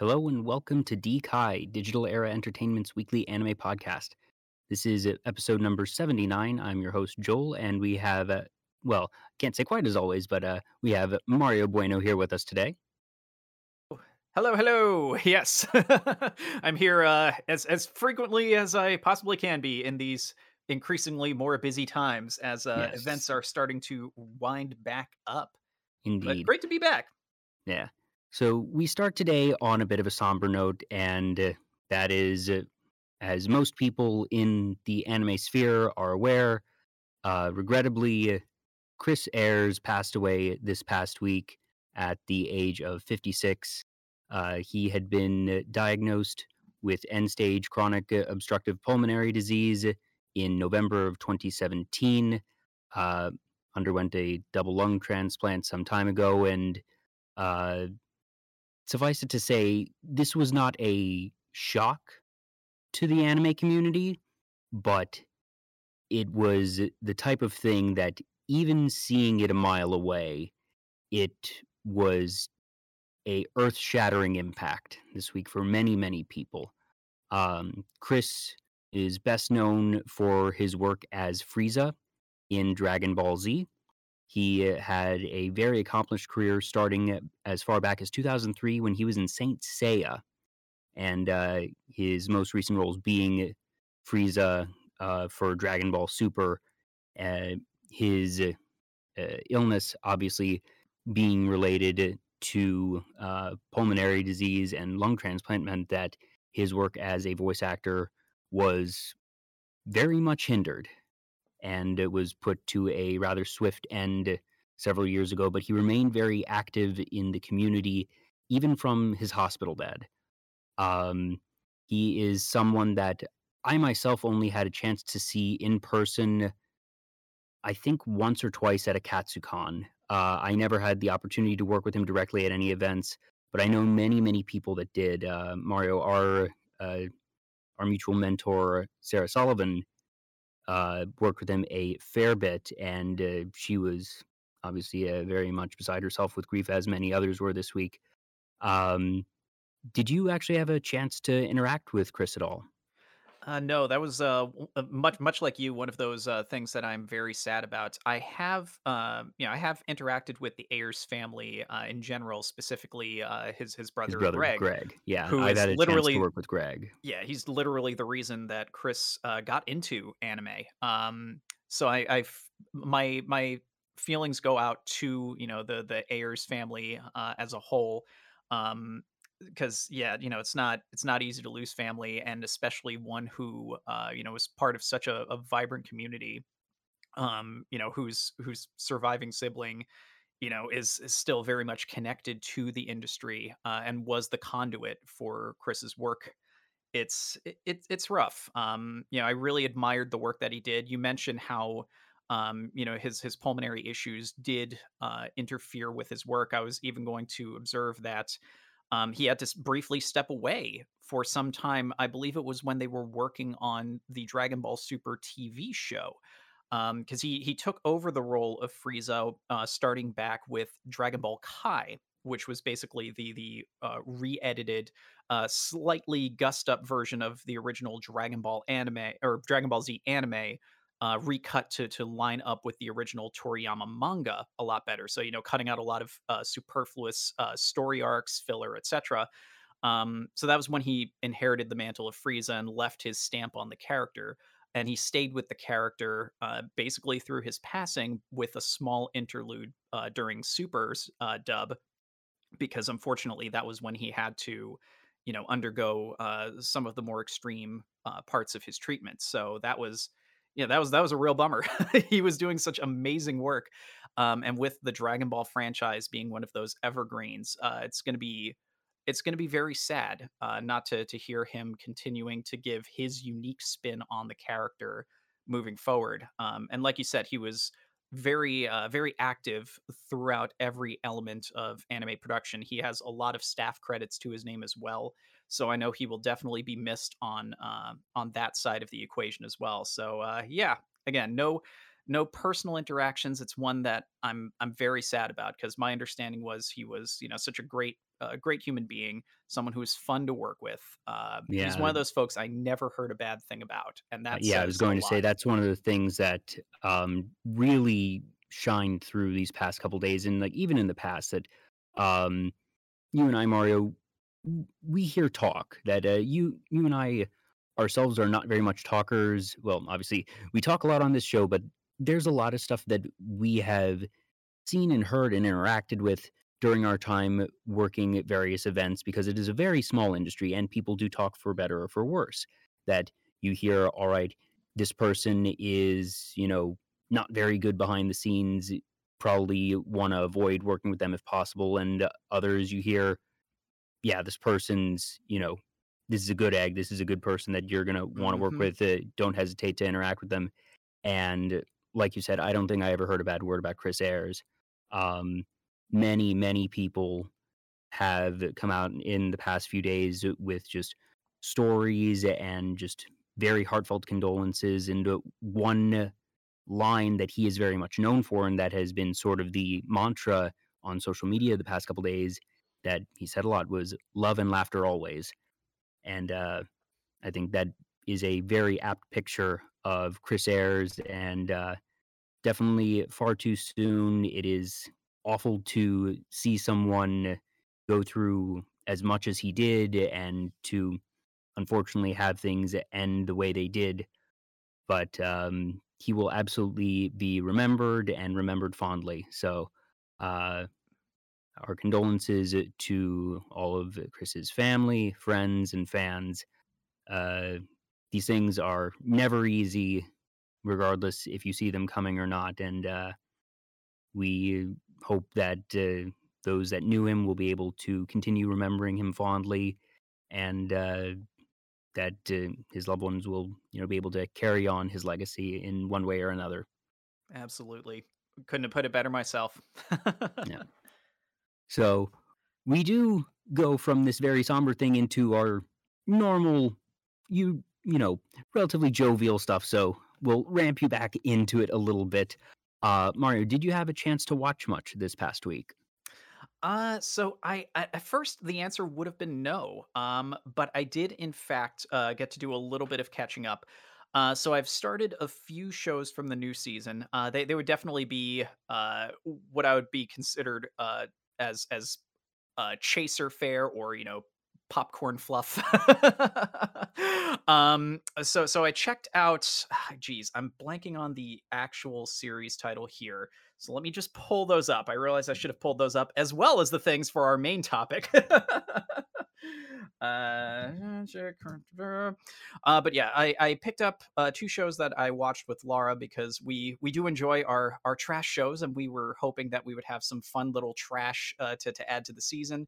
Hello and welcome to DKai, Digital Era Entertainment's weekly anime podcast. This is episode number 79. I'm your host, Joel, and we have, uh, well, can't say quite as always, but uh, we have Mario Bueno here with us today. Hello, hello. Yes, I'm here uh, as as frequently as I possibly can be in these increasingly more busy times as uh, Yes. events are starting to wind back up. But Indeed. great to be back. Yeah. So we start today on a bit of a somber note, and uh, that is, uh, as most people in the anime sphere are aware, uh, regrettably, Chris Ayers passed away this past week at the age of 56. Uh, he had been diagnosed with end stage chronic uh, obstructive pulmonary disease in November of 2017. Uh, underwent a double lung transplant some time ago, and uh, suffice it to say, this was not a shock to the anime community, but it was the type of thing that even seeing it a mile away, it was a earth-shattering impact this week for many, many people. Um, Chris is best known for his work as Frieza in Dragon Ball Z. He uh, had a very accomplished career starting as far back as 2003 when he was in Saint Seiya, and uh, his most recent roles being Frieza uh, for Dragon Ball Super. Uh, his uh, illness, obviously, being related to uh, pulmonary disease and lung transplant, meant that his work as a voice actor was very much hindered and it was put to a rather swift end several years ago. But he remained very active in the community, even from his hospital bed. Um, he is someone that I myself only had a chance to see in person, I think once or twice at a KatsuCon. Uh, I never had the opportunity to work with him directly at any events, but I know many, many people that did. Uh, Mario, our uh, our mutual mentor, Sarah Sullivan, uh, worked with him a fair bit, and uh, she was obviously uh, very much beside herself with grief, as many others were this week. Um, did you actually have a chance to interact with Chris at all? Uh, no, that was uh, uh, much much like you. One of those uh, things that I'm very sad about. I have, um, you know, I have interacted with the Ayers family uh, in general, specifically uh, his his His brother brother Greg, Greg. Yeah, who I've had a chance to work with Greg. yeah, he's literally the reason that Chris uh, got into anime. Um, so I, I my my feelings go out to you know the the Ayers family uh, as a whole, um, because yeah, you know it's not it's not easy to lose family, and especially one who uh, you know is part of such a, a vibrant community. Um, you know whose whose surviving sibling you know is is still very much connected to the industry uh, and was the conduit for Chris's work it's it, it's rough. Um, you know, I really admired the work that he did. You mentioned how um, you know, his his pulmonary issues did uh, interfere with his work. I was even going to observe that um, he had to briefly step away for some time. I believe it was when they were working on the Dragon Ball Super TV show. Because he he took over the role of Frieza, uh, starting back with Dragon Ball Kai, which was basically the the uh, re-edited uh, slightly gussed up version of the original Dragon Ball anime or Dragon Ball Z anime, uh, recut to to line up with the original Toriyama manga a lot better. So you know, cutting out a lot of uh, superfluous uh, story arcs, filler, etc. Um, so that was when he inherited the mantle of Frieza and left his stamp on the character. And he stayed with the character uh, basically through his passing with a small interlude uh, during Super's uh, dub because unfortunately that was when he had to you know undergo uh, some of the more extreme uh, parts of his treatment so that was yeah that was that was a real bummer. He was doing such amazing work um, and with the dragon ball franchise being one of those evergreens uh, it's going to be it's going to be very sad uh, not to to hear him continuing to give his unique spin on the character moving forward um, and like you said he was very uh, very active throughout every element of anime production. He has a lot of staff credits to his name as well, so I know he will definitely be missed on uh, on that side of the equation as well. So uh, yeah, again, no no personal interactions. It's one that I'm I'm very sad about because my understanding was he was you know such a great a great human being, someone who is fun to work with. Uh, he's one of those folks I never heard a bad thing about, and Uh, that yeah, I was going to say that's one of the things that um, really shined through these past couple days, and like even in the past that um, you and I, Mario, we hear talk that uh, you you and I ourselves are not very much talkers. Well, obviously we talk a lot on this show, but there's a lot of stuff that we have seen and heard and interacted with during our time working at various events because it is a very small industry and people do talk for better or for worse. That you hear, all right, this person is, you know, not very good behind the scenes, probably want to avoid working with them if possible. And others you hear, yeah, this person's, you know, this is a good egg. This is a good person that you're going to want to work hmm with. Uh, don't hesitate to interact with them. And like you said, I don't think I ever heard a bad word about Chris Ayers. Um, many, many people have come out in the past few days with just stories and just very heartfelt condolences. And one line that he is very much known for, and that has been sort of the mantra on social media the past couple days that he said a lot was love and laughter always. And uh, I think that is a very apt picture of Chris Ayers and uh, definitely far too soon. It is awful to see someone go through as much as he did and to unfortunately have things end the way they did. But um, he will absolutely be remembered and remembered fondly. So, uh, our condolences to all of Chris's family, friends, and fans. Uh, these things are never easy, regardless if you see them coming or not. And uh, we hope that uh, those that knew him will be able to continue remembering him fondly, and uh, that uh, his loved ones will, you know, be able to carry on his legacy in one way or another. Absolutely, couldn't have put it better myself. Yeah. So we do go from this very somber thing into our normal, you you know, relatively jovial stuff. So we'll ramp you back into it a little bit. Uh, Mario, did you have a chance to watch much this past week? Uh, so I at at first the answer would have been no. Um, but I did in fact uh, get to do a little bit of catching up. Uh, so I've started a few shows from the new season. Uh, they they would definitely be uh what I would be considered uh as as uh chaser fare or you know popcorn fluff. um so so I checked out geez, I'm blanking on the actual series title here. So let me just pull those up. I realize I should have pulled those up as well as the things for our main topic. uh, uh, but yeah, I, I picked up uh, two shows that I watched with Laura because we we do enjoy our our trash shows, and we were hoping that we would have some fun little trash uh, to to add to the season.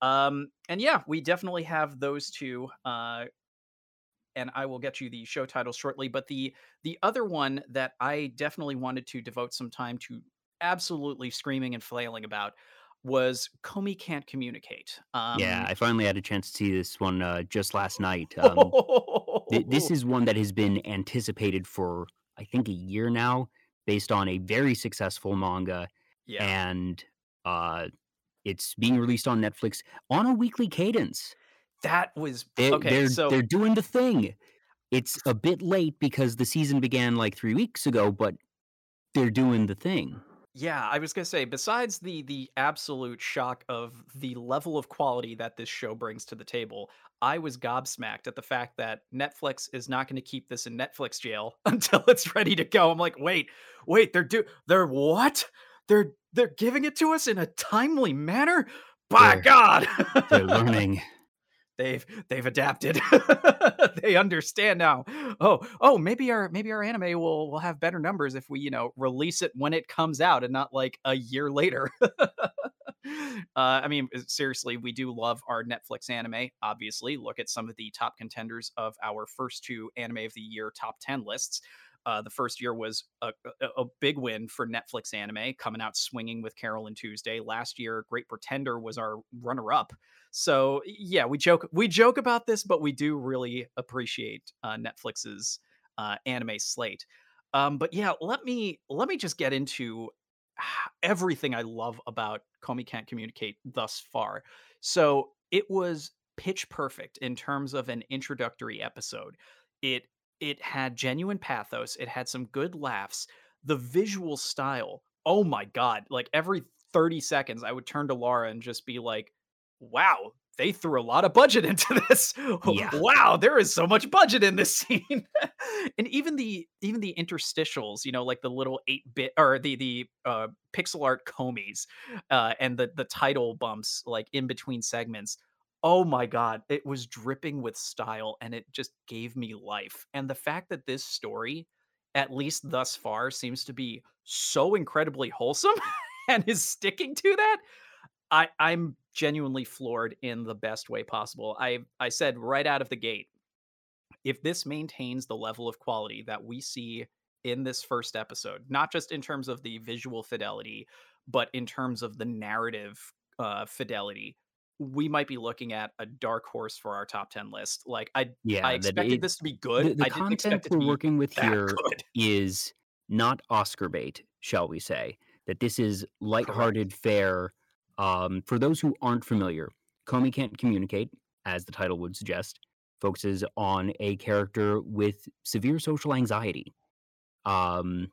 Um, and yeah, we definitely have those two. Uh, and I will get you the show titles shortly. But the the other one that I definitely wanted to devote some time to absolutely screaming and flailing about was Komi Can't Communicate. Um, yeah, I finally had a chance to see this one uh, just last night. Um, th- this is one that has been anticipated for I think a year now, based on a very successful manga, yeah. and uh, it's being released on Netflix on a weekly cadence. That was They're okay, they're so they're doing the thing. It's a bit late because the season began, like, 3 weeks ago, but they're doing the thing. yeah, I was gonna say, besides the the absolute shock of the level of quality that this show brings to the table, I was gobsmacked at the fact that Netflix is not gonna keep this in Netflix jail until it's ready to go. I'm like, wait, wait, they're do they're what? They're they're giving it to us in a timely manner? By They're God. they're learning. they've they've adapted. they understand now. Oh, oh, maybe our maybe our anime will will have better numbers if we, you know, release it when it comes out and not like a year later. uh, I mean, seriously, we do love our Netflix anime. Obviously, look at some of the top contenders of our first two anime of the year top ten lists. Uh, the first year was a, a, a big win for Netflix anime, coming out swinging with Carol and Tuesday. Last year, Great Pretender was our runner-up. So yeah, we joke we joke about this, but we do really appreciate uh, Netflix's uh, anime slate. Um, but yeah, let me let me just get into everything I love about Komi Can't Communicate thus far. So it was pitch perfect in terms of an introductory episode. It it had genuine pathos, it had some good laughs. The visual style, oh my god, like every 30 seconds I would turn to Laura and just be like, "Wow, they threw a lot of budget into this. Yeah. Wow, there is so much budget in this scene." and even the even the interstitials, you know, like the little 8-bit or the the uh pixel art Komis uh and the the title bumps like in between segments Oh my god, it was dripping with style and it just gave me life. And the fact that this story, at least thus far, seems to be so incredibly wholesome and is sticking to that, I I'm genuinely floored in the best way possible. I I said right out of the gate, if this maintains the level of quality that we see in this first episode, not just in terms of the visual fidelity, but in terms of the narrative uh, fidelity, we might be looking at a dark horse for our top 10 list. Like I Yeah, I expected it this to be good. the the I didn't content we're working with here good. is not Oscar bait, shall we say. That this is Correct. lighthearted fare. Um, for those who aren't familiar, Komi Can't Communicate, as the title would suggest, focuses on a character with severe social anxiety. Um,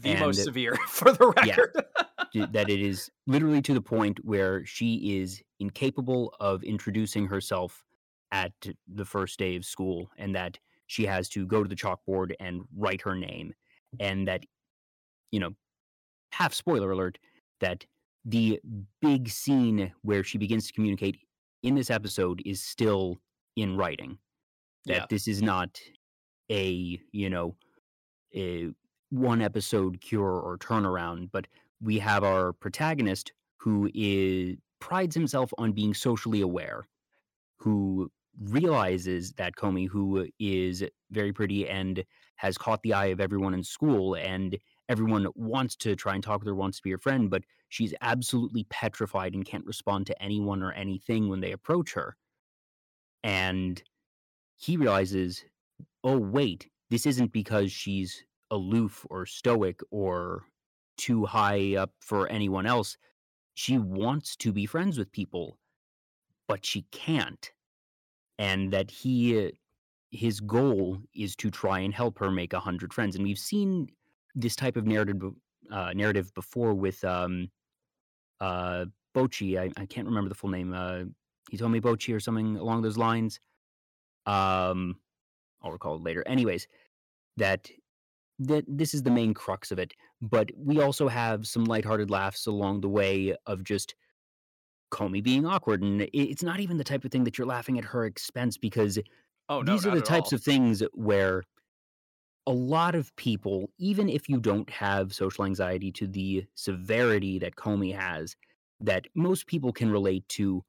The most severe for the yeah, record. d- that it is literally to the point where she is incapable of introducing herself at the first day of school and that she has to go to the chalkboard and write her name and that you know half spoiler alert that the big scene where she begins to communicate in this episode is still in writing yeah. that this is not a you know a one episode cure or turnaround, but we have our protagonist who is prides himself on being socially aware, who realizes that Komi, who is very pretty and has caught the eye of everyone in school, and everyone wants to try and talk with her, wants to be her friend, but she's absolutely petrified and can't respond to anyone or anything when they approach her. And he realizes, oh, wait, this isn't because she's aloof or stoic or too high up for anyone else. She wants to be friends with people, but she can't. And that he, his goal is to try and help her make a hundred friends. And we've seen this type of narrative, uh, narrative before with um, uh, Bocchi. I, I can't remember the full name. Uh, he told me Bocchi or something along those lines. Um, I'll recall it later. Anyways, that that this is the main crux of it, but we also have some lighthearted laughs along the way of just Komi being awkward, and it's not even the type of thing that you're laughing at her expense because Oh no, these are the types all. of things where a lot of people, even if you don't have social anxiety to the severity that Komi has, that most people can relate to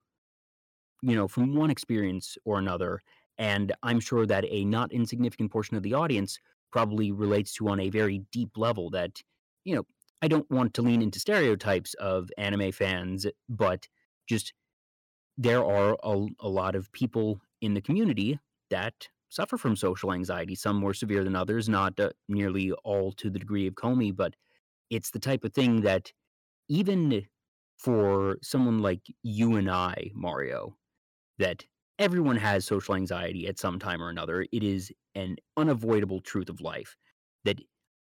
you know, from one experience or another. And I'm sure that a not insignificant portion of the audience probably relates to on a very deep level that, you know, I don't want to lean into stereotypes of anime fans, but just there are a, a lot of people in the community that suffer from social anxiety, some more severe than others, not uh, nearly all to the degree of Komi, but it's the type of thing that even for someone like you and I, Mario, that everyone has social anxiety at some time or another. It is an unavoidable truth of life that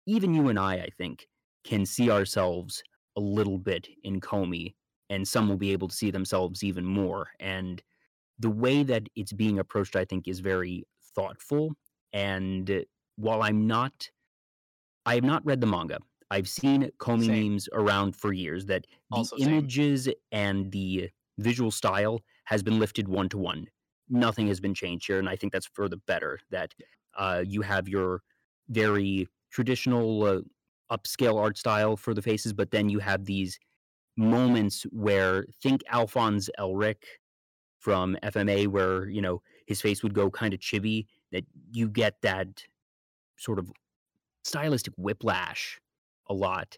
even you and I, I think, can see ourselves a little bit in Komi, and some will be able to see themselves even more. And the way that it's being approached, I think, is very thoughtful. And while I'm not I have not read the manga. I've seen Komi Same. memes around for years that the Also same. images and the visual style has been lifted one to one. Nothing has been changed here, and I think that's for the better. That uh, you have your very traditional uh, upscale art style for the faces, but then you have these moments where think Alphonse Elric from FMA, where you know his face would go kind of chibi. That you get that sort of stylistic whiplash a lot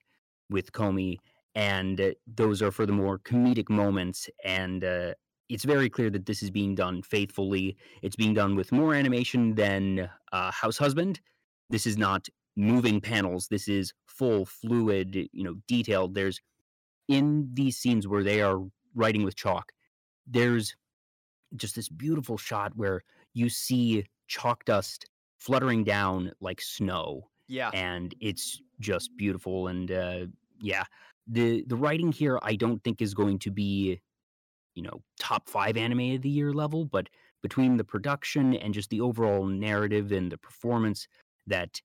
with Komi, and uh, those are for the more comedic moments. And uh, it's very clear that this is being done faithfully. It's being done with more animation than uh, House Husband. This is not moving panels. This is full, fluid, you know, detailed. There's in these scenes where they are writing with chalk, there's just this beautiful shot where you see chalk dust fluttering down like snow Yeah. and it's just beautiful and uh yeah the the writing here i don't think is going to be you know top 5 anime of the year level but between the production and just the overall narrative and the performance that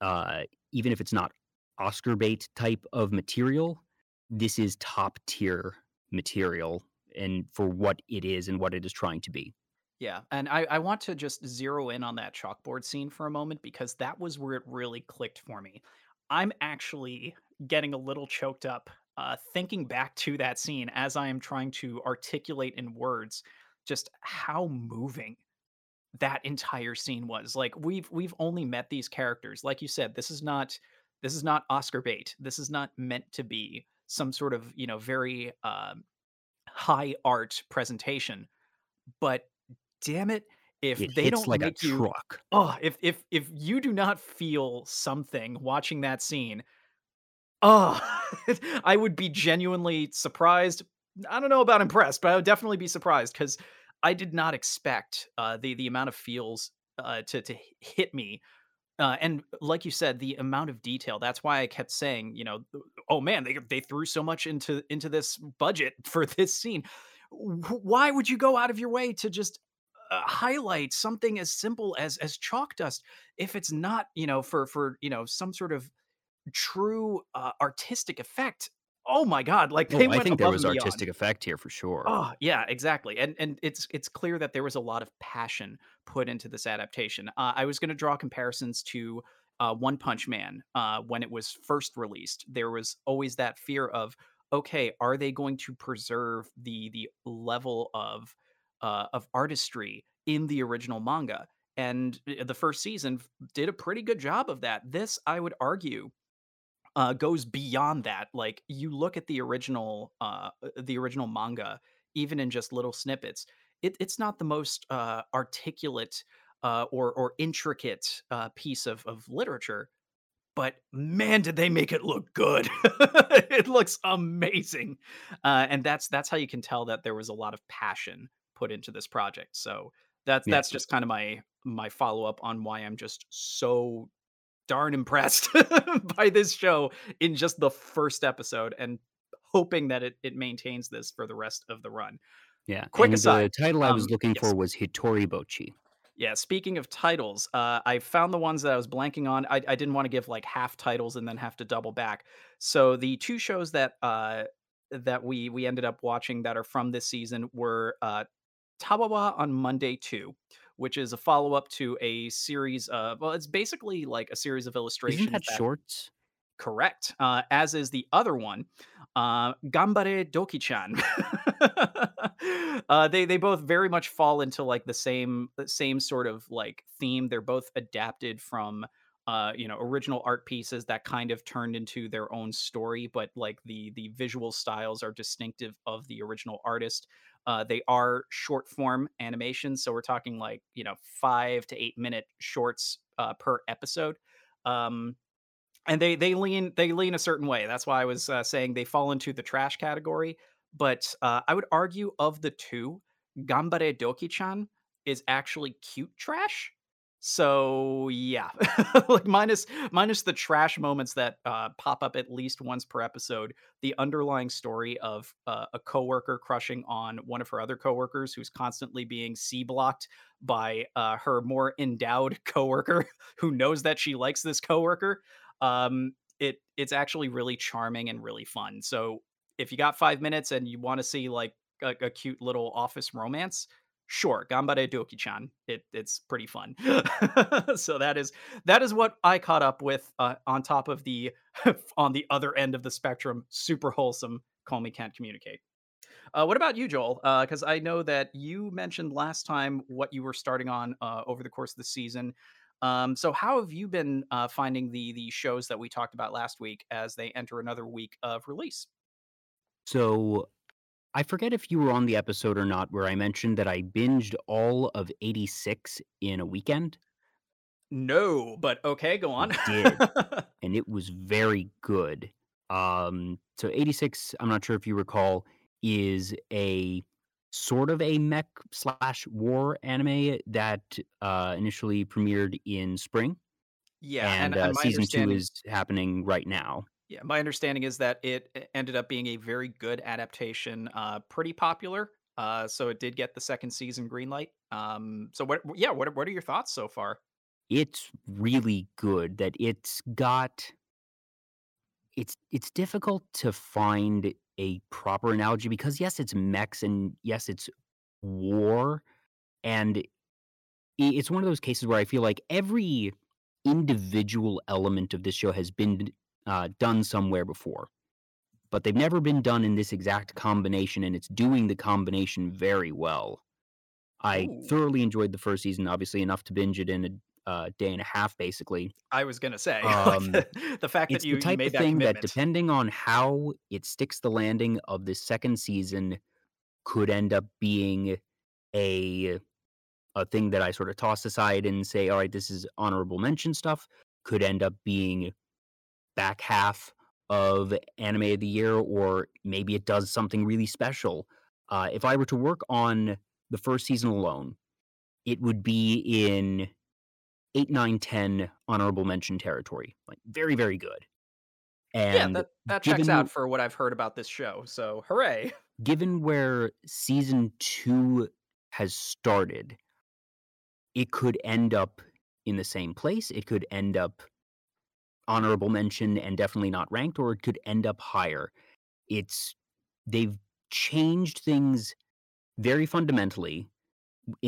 uh even if it's not oscar bait type of material this is top tier material and for what it is and what it is trying to be Yeah, and I, I want to just zero in on that chalkboard scene for a moment because that was where it really clicked for me. I'm actually getting a little choked up uh, thinking back to that scene as I am trying to articulate in words just how moving that entire scene was. Like we've we've only met these characters. Like you said, this is not this is not Oscar bait. This is not meant to be some sort of you know very um, high art presentation. But damn it, if it they don't like a make you truck oh, if if if you do not feel something watching that scene, oh, I would be genuinely surprised. I don't know about impressed, but I would definitely be surprised because I did not expect uh, the the amount of feels uh, to to hit me uh, and like you said, the amount of detail. That's why I kept saying, you know, oh man, they they threw so much into into this budget for this scene. Why would you go out of your way to just uh, highlight something as simple as as chalk dust if it's not, you know, for for you know some sort of true uh, artistic effect? Oh my god, like they oh i think there was artistic effect here for sure Oh, yeah, exactly. And and it's it's clear that there was a lot of passion put into this adaptation. Uh, I was going to draw comparisons to uh, One Punch Man uh, when it was first released. There was always that fear of, okay, are they going to preserve the the level of uh, of artistry in the original manga? And uh, the first season did a pretty good job of that. This, I would argue, uh, goes beyond that. Like you look at the original, uh, uh, the original manga, even in just little snippets, it, it's not the most uh, articulate uh, or or intricate uh, piece of of literature. But man, did they make it look good! it looks amazing, uh, and that's that's how you can tell that there was a lot of passion put into this project. So that's yeah that's just kind of my my follow up on why I'm just so darn impressed by this show in just the first episode and hoping that it, it maintains this for the rest of the run. Yeah, Quick and aside. the title I was Um, looking yes. for was Hitori Bocchi. Yeah. Speaking of titles, uh, I found the ones that I was blanking on. I, I didn't want to give like half titles and then have to double back. So the two shows that uh, that we we ended up watching that are from this season were uh, Tawawa on Monday 2, which is a follow up to a series of, well, it's basically like a series of illustrations Isn't that that shorts? Correct. Uh, as is the other one, uh, Gambare Doki-chan. uh, they they both very much fall into like the same same sort of like theme. They're both adapted from uh, you know original art pieces that kind of turned into their own story, but like the the visual styles are distinctive of the original artist. Uh, they are short form animations, so we're talking like you know five to eight minute shorts uh, per episode. Um, and they they lean they lean a certain way. That's why I was uh, saying they fall into the trash category. But uh, I would argue of the two, Gambare Doki-chan is actually cute trash. So yeah, like minus minus the trash moments that uh, pop up at least once per episode. The underlying story of uh, a coworker crushing on one of her other coworkers who's constantly being c blocked by uh, her more endowed coworker who knows that she likes this coworker um it it's actually really charming and really fun so if you got five minutes and you want to see like a, a cute little office romance sure gambare doki-chan it, it's pretty fun. So that is that is what i caught up with uh, on top of the on the other end of the spectrum super wholesome Komi can't communicate. Uh, what about you joel? Because i know that you mentioned last time what you were starting on uh, over the course of the season. Um, so how have you been uh, finding the the shows that we talked about last week as they enter another week of release? So I forget if you were on the episode or not where I mentioned that I binged all of 86 in a weekend. No, but okay, go on. did. and it was very good. Um, so 86, I'm not sure if you recall, is a sort of a mech slash war anime that uh, initially premiered in spring, Yeah, and and uh, and season two is happening right now. Yeah, my understanding is that it ended up being a very good adaptation, uh, pretty popular, uh, so it did get the 2nd season green light. Um, so what yeah, what what are your thoughts so far? It's really good that it's got it's it's difficult to find a proper analogy because yes, it's mechs and yes, it's war, and it's one of those cases where I feel like every individual element of this show has been uh, done somewhere before, but they've never been done in this exact combination, and it's doing the combination very well. I Ooh. thoroughly enjoyed the first season, obviously enough to binge it in a uh, day and a half, basically. I was gonna say, like, Um, the the fact that it's the you you type of that thing that, depending on how it sticks the landing of this second season, could end up being a a thing that I sort of toss aside and say, "All right, this is honorable mention stuff." Could end up being back half of anime of the year, or maybe it does something really special. Uh, if I were to work on the first season alone, it would be in 8, 9, 10 honorable mention territory. Like, very, very good. Yeah, And that that checks out for what I've heard about this show, so hooray. given where season 2 has started, it could end up in the same place, it could end up honorable mention and definitely not ranked, or it could end up higher. It's they've changed things very fundamentally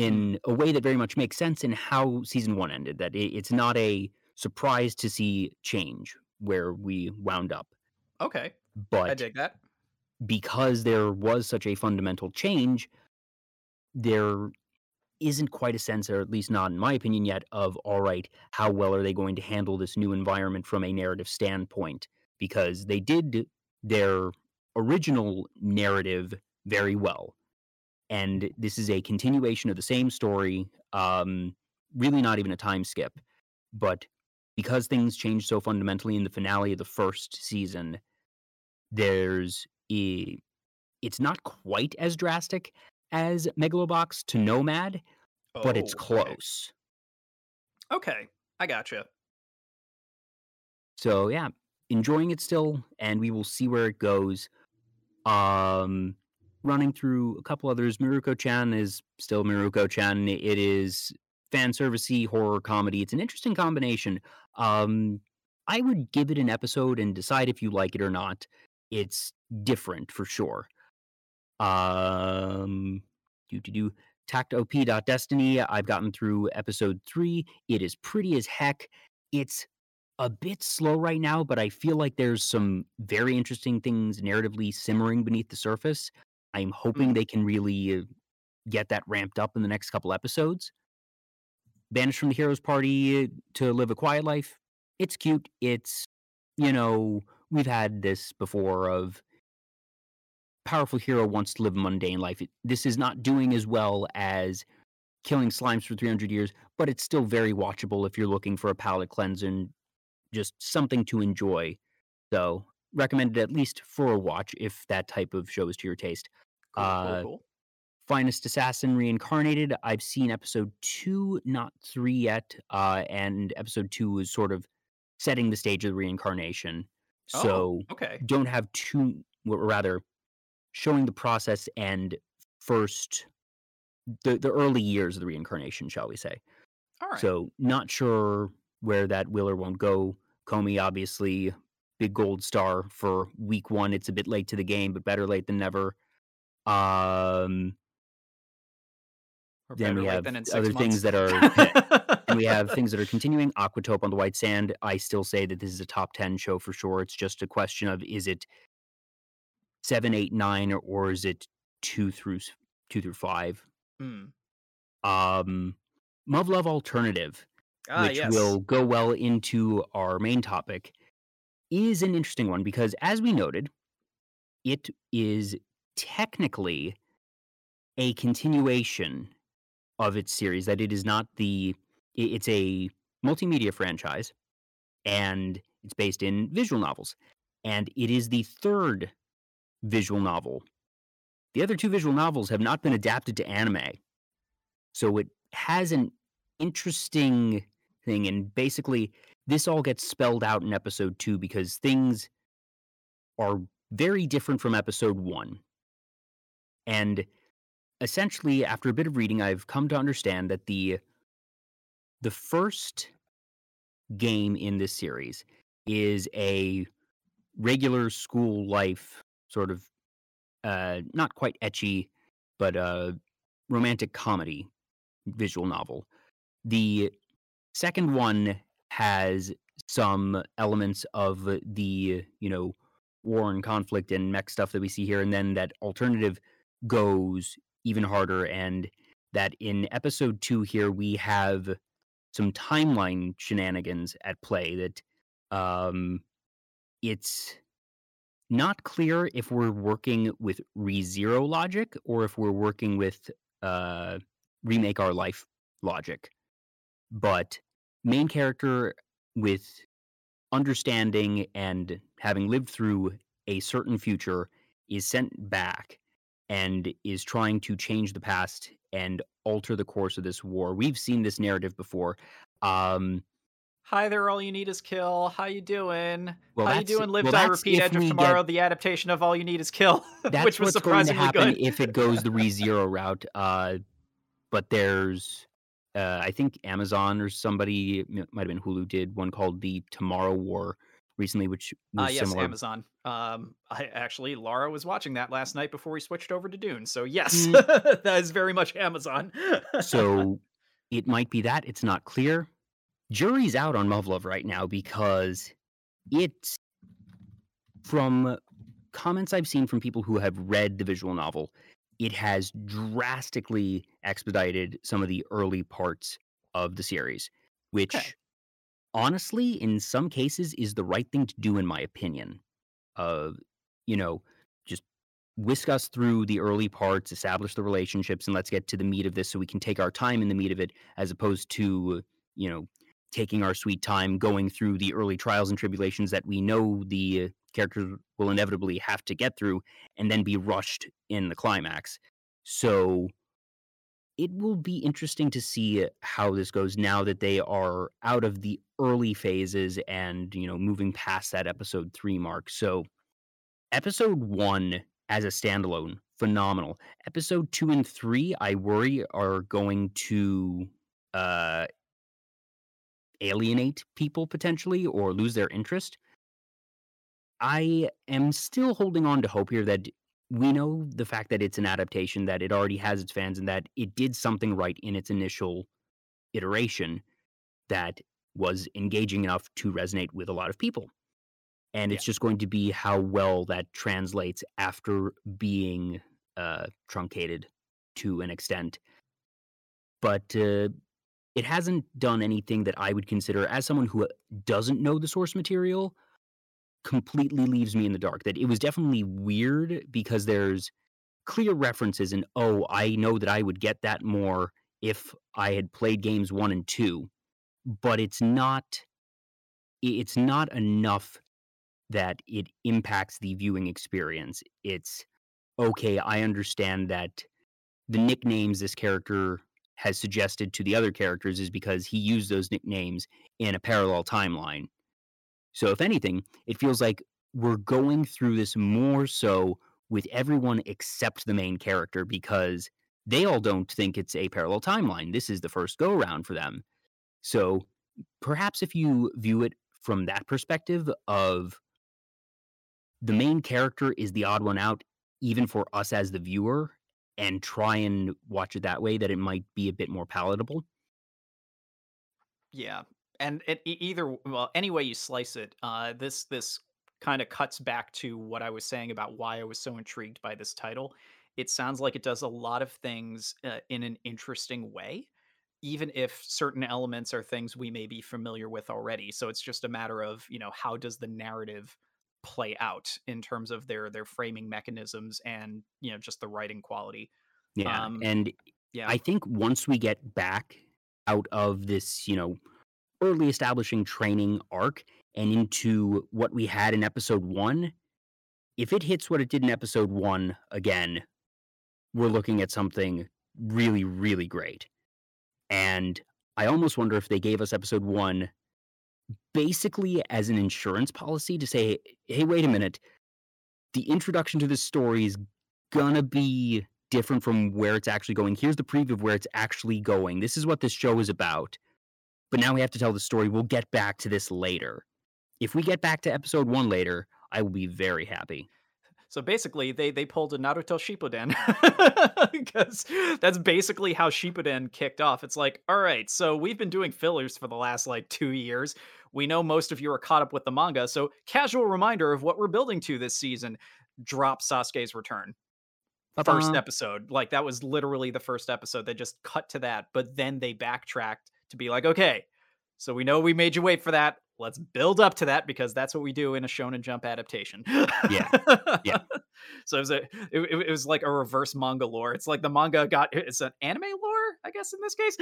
Mm, in a way that very much makes sense in how season 1 ended, that it's not a surprise to see change where we wound up. okay, but I dig that. because there was such a fundamental change, there isn't quite a sense, or at least not in my opinion yet, of all right, how well are they going to handle this new environment from a narrative standpoint? Because they did their original narrative very well. And this is a continuation of the same story, um, really not even a time skip. But because things changed so fundamentally in the finale of the first season, there's a it's not quite as drastic as Megalobox to Nomad, but it's Oh, okay. close. Okay, I gotcha. So yeah, enjoying it still, and we will see where it goes. Um, running through a couple others, Mieruko-chan is still Mieruko-chan. It is fan servicey horror comedy. It's an interesting combination. Um, I would give it an episode and decide if you like it or not. It's different for sure. Um, do to do takt op destiny. I've gotten through episode three. It is pretty as heck. It's a bit slow right now, but I feel like there's some very interesting things narratively simmering beneath the surface. I'm hoping Mm, they can really get that ramped up in the next couple episodes. Banished from the Heroes Party to live a quiet life. It's cute. It's, you know, we've had this before of powerful hero wants to live a mundane life. This is not doing as well as killing slimes for 300 years, but it's still very watchable if you're looking for a palate cleanser and just something to enjoy. So, recommended at least for a watch if that type of show is to your taste. cool, cool, Uh, cool. Finest Assassin Reincarnated. I've seen episode two, not three yet. Uh, and episode two is sort of setting the stage of the reincarnation. Oh, So, okay. don't have too, or rather, showing the process and first, the, the early years of the reincarnation, shall we say. Alright. So, not sure where that will or won't go. Komi, obviously, big gold star for week one. It's a bit late to the game, but better late than never. Um, then we have than in 6 other things that are, and we have things that are continuing. Aquatope on the White Sand. I still say that this is a top 10 show for sure. It's just a question of is it seven, eight, nine, or, or is it two through two through five? Mm. Um, Muv-Luv Alternative. Ah, which yes. will go well into our main topic, is an interesting one because, as we noted, it is technically a continuation of its series. That it is not the. It's a multimedia franchise, and it's based in visual novels. And it is the third visual novel. The other two visual novels have not been adapted to anime. So it has an interesting thing. And basically, this all gets spelled out in episode two because things are very different from episode one. And essentially, after a bit of reading, I've come to understand that the the first game in this series is a regular school life sort of uh not quite ecchi, but romantic comedy visual novel. The second one has some elements of the you know war and conflict and mech stuff that we see here and then that alternative goes even harder and that in episode 2 here we have some timeline shenanigans at play that um it's not clear if we're working with ReZero logic or if we're working with uh remake our life logic but main character with understanding and having lived through a certain future is sent back and is trying to change the past and alter the course of this war. We've seen this narrative before. Um, Hi there, all you need is kill. How you doing? Well, How you doing? Live, well, die, repeat. Edge of Tomorrow, get- the adaptation of All You Need Is Kill, that's which was what's going to surprisingly happen good. if it goes the ReZero route. Uh, but there's, uh, I think Amazon or somebody might have been Hulu did one called the Tomorrow War recently, which Uh, yes, similar. Amazon. Um, I actually, Laura was watching that last night before we switched over to Dune. So yes, Mm. that is very much Amazon. so it might be that it's not clear. Jury's out on Muv-Luv right now because it's from comments I've seen from people who have read the visual novel, it has drastically expedited some of the early parts of the series, which Okay. honestly, in some cases, is the right thing to do, in my opinion. Uh, you know, just whisk us through the early parts, establish the relationships, and let's get to the meat of this so we can take our time in the meat of it, as opposed to, you know, taking our sweet time going through the early trials and tribulations that we know the uh, characters will inevitably have to get through and then be rushed in the climax. So it will be interesting to see how this goes now that they are out of the early phases and, you know, moving past that episode 3 mark. So episode 1 as a standalone phenomenal. Episode 2 and 3 I worry are going to uh alienate people potentially or lose their interest. I am still holding on to hope here that we know the fact that it's an adaptation, that it already has its fans, and that it did something right in its initial iteration that was engaging enough to resonate with a lot of people. And it's just going to be how well that translates after being uh, truncated to an extent. But uh, it hasn't done anything that I would consider, as someone who uh, doesn't know the source material, completely leaves me in the dark. That it was definitely weird because there's clear references, and oh, I know that I would get that more if I had played games one and two, but it's not it's not enough that it impacts the viewing experience. It's okay. I understand that the nicknames this character has suggested to the other characters is because he used those nicknames in a parallel timeline. So, if anything, it feels like we're going through this more so with everyone except the main character because they all don't think it's a parallel timeline. This is the first go around for them. So, perhaps if you view it from that perspective of the main character is the odd one out, even for us as the viewer, and try and watch it that way, that it might be a bit more palatable. Yeah, and it, either well, any way you slice it, uh, this this kind of cuts back to what I was saying about why I was so intrigued by this title. It sounds like it does a lot of things uh, in an interesting way, even if certain elements are things we may be familiar with already. So it's just a matter of you know how does the narrative play out in terms of their their framing mechanisms and you know just the writing quality. Yeah. Um, and Yeah, I think once we get back out of this, you know, early establishing training arc and into what we had in episode one, if it hits what it did in episode one again, we're looking at something really, really great. And I almost wonder if they gave us episode one basically as an insurance policy to say, hey, wait a minute, the introduction to this story is gonna be different from where it's actually going. Here's the preview of where it's actually going. This is what this show is about. But now we have to tell the story. We'll get back to this later. If we get back to episode one later, I will be very happy. So basically, they they pulled a Naruto Shippuden because that's basically how Shippuden kicked off. It's like, all right, so we've been doing fillers for the last like two years. We know most of you are caught up with the manga, so casual reminder of what we're building to this season. Drop Sasuke's return. 1st uh-huh. episode. Like that was literally the first episode. They just cut to that, but then they backtracked to be like, okay, so we know we made you wait for that let's build up to that because that's what we do in a Shonen Jump adaptation. yeah, yeah. So it was a, it, it, was like a reverse manga lore. It's like the manga got it's an anime lore, I guess in this case.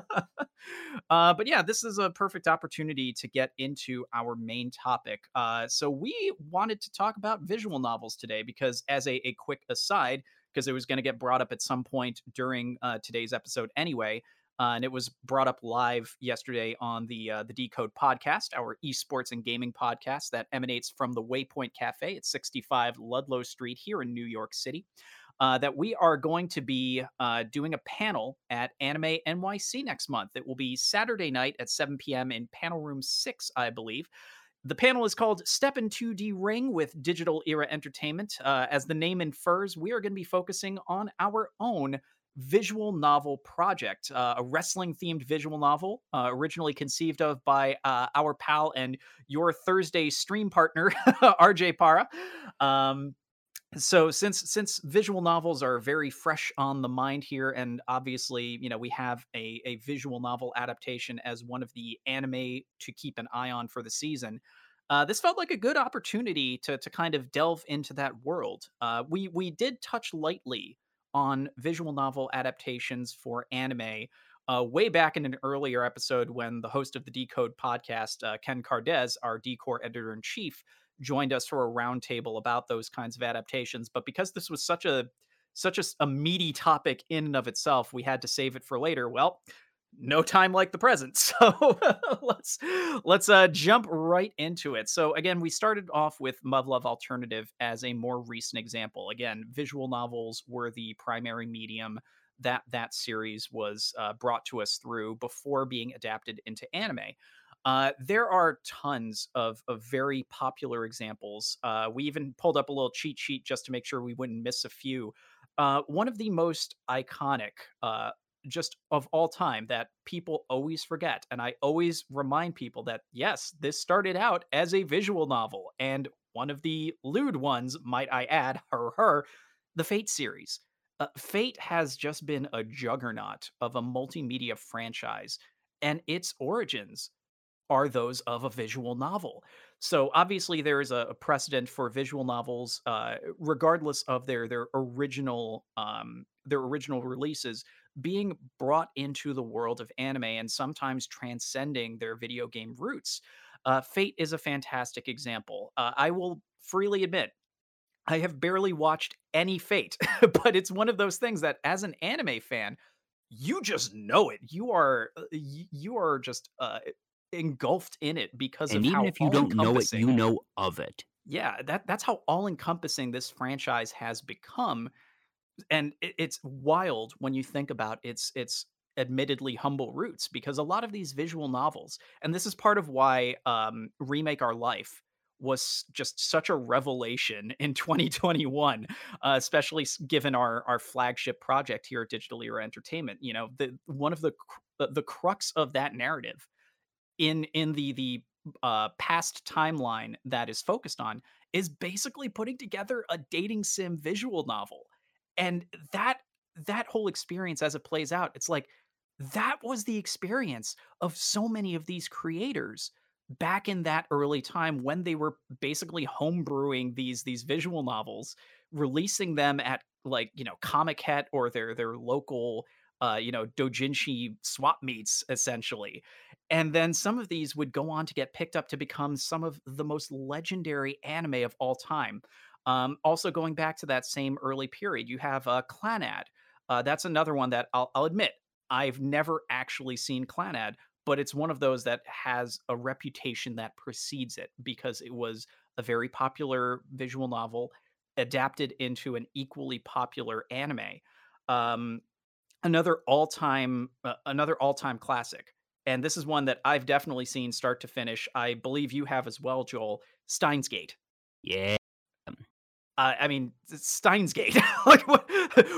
uh, but yeah, this is a perfect opportunity to get into our main topic. Uh, so we wanted to talk about visual novels today because, as a, a quick aside, because it was going to get brought up at some point during uh, today's episode anyway. Uh, and it was brought up live yesterday on the uh, the Decode podcast, our esports and gaming podcast that emanates from the Waypoint Cafe at 65 Ludlow Street here in New York City. Uh, that we are going to be uh, doing a panel at Anime NYC next month. It will be Saturday night at 7 p.m. in panel room six, I believe. The panel is called Step in 2D Ring with Digital Era Entertainment. Uh, as the name infers, we are going to be focusing on our own visual novel project, uh, a wrestling themed visual novel, uh, originally conceived of by uh, our pal and your Thursday stream partner, RJ Para. Um, so since since visual novels are very fresh on the mind here and obviously you know we have a, a visual novel adaptation as one of the anime to keep an eye on for the season uh, this felt like a good opportunity to to kind of delve into that world. Uh, we we did touch lightly on visual novel adaptations for anime uh, way back in an earlier episode when the host of the Decode podcast, uh, Ken Cardez, our Decor editor in chief, joined us for a roundtable about those kinds of adaptations. But because this was such a such a, a meaty topic in and of itself, we had to save it for later. Well, no time like the present. So let's let's uh, jump right into it. So again, we started off with Muv-Luv Alternative as a more recent example. Again, visual novels were the primary medium that that series was uh, brought to us through before being adapted into anime. Uh, there are tons of, of very popular examples. Uh, we even pulled up a little cheat sheet just to make sure we wouldn't miss a few. Uh, one of the most iconic uh, just of all time that people always forget. And I always remind people that, yes, this started out as a visual novel and one of the lewd ones, might I add, her, her, the Fate series. Uh, Fate has just been a juggernaut of a multimedia franchise, and its origins are those of a visual novel. So obviously there is a, precedent for visual novels, uh, regardless of their their original um, their original releases being brought into the world of anime and sometimes transcending their video game roots. Uh, Fate is a fantastic example. Uh, I will freely admit, I have barely watched any Fate, but it's one of those things that, as an anime fan, you just know it. You are uh, you are just uh, engulfed in it because and of even if you don't know it, you know of it. Yeah, that that's how all encompassing this franchise has become and it, it's wild when you think about its its admittedly humble roots because a lot of these visual novels and this is part of why um, remake our life was just such a revelation in 2021 uh, especially given our our flagship project here at digital era entertainment you know the one of the the crux of that narrative in in the the uh, past timeline that is focused on is basically putting together a dating sim visual novel and that that whole experience as it plays out it's like that was the experience of so many of these creators back in that early time when they were basically homebrewing these these visual novels releasing them at like you know Comiket or their their local uh, you know, dojinshi swap meets essentially. And then some of these would go on to get picked up to become some of the most legendary anime of all time. Um, also, going back to that same early period, you have uh, Clannad. Uh, that's another one that I'll, I'll admit I've never actually seen Clannad, but it's one of those that has a reputation that precedes it because it was a very popular visual novel adapted into an equally popular anime. Um, another all-time uh, another all-time classic. And this is one that I've definitely seen start to finish. I believe you have as well, Joel. Steins Gate. Yeah. Uh, I mean, Steins Gate. like,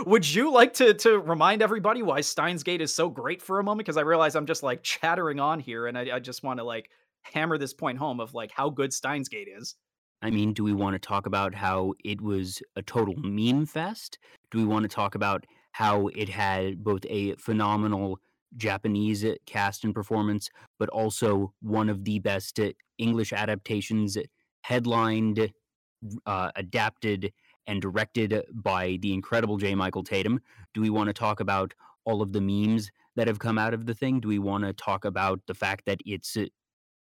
would you like to to remind everybody why Steins Gate is so great for a moment? Because I realize I'm just like chattering on here, and I, I just want to like hammer this point home of like how good Steins Gate is. I mean, do we want to talk about how it was a total meme fest? Do we want to talk about how it had both a phenomenal Japanese cast and performance, but also one of the best English adaptations headlined uh, adapted and directed by the incredible J. Michael Tatum. Do we want to talk about all of the memes that have come out of the thing? Do we want to talk about the fact that it's uh,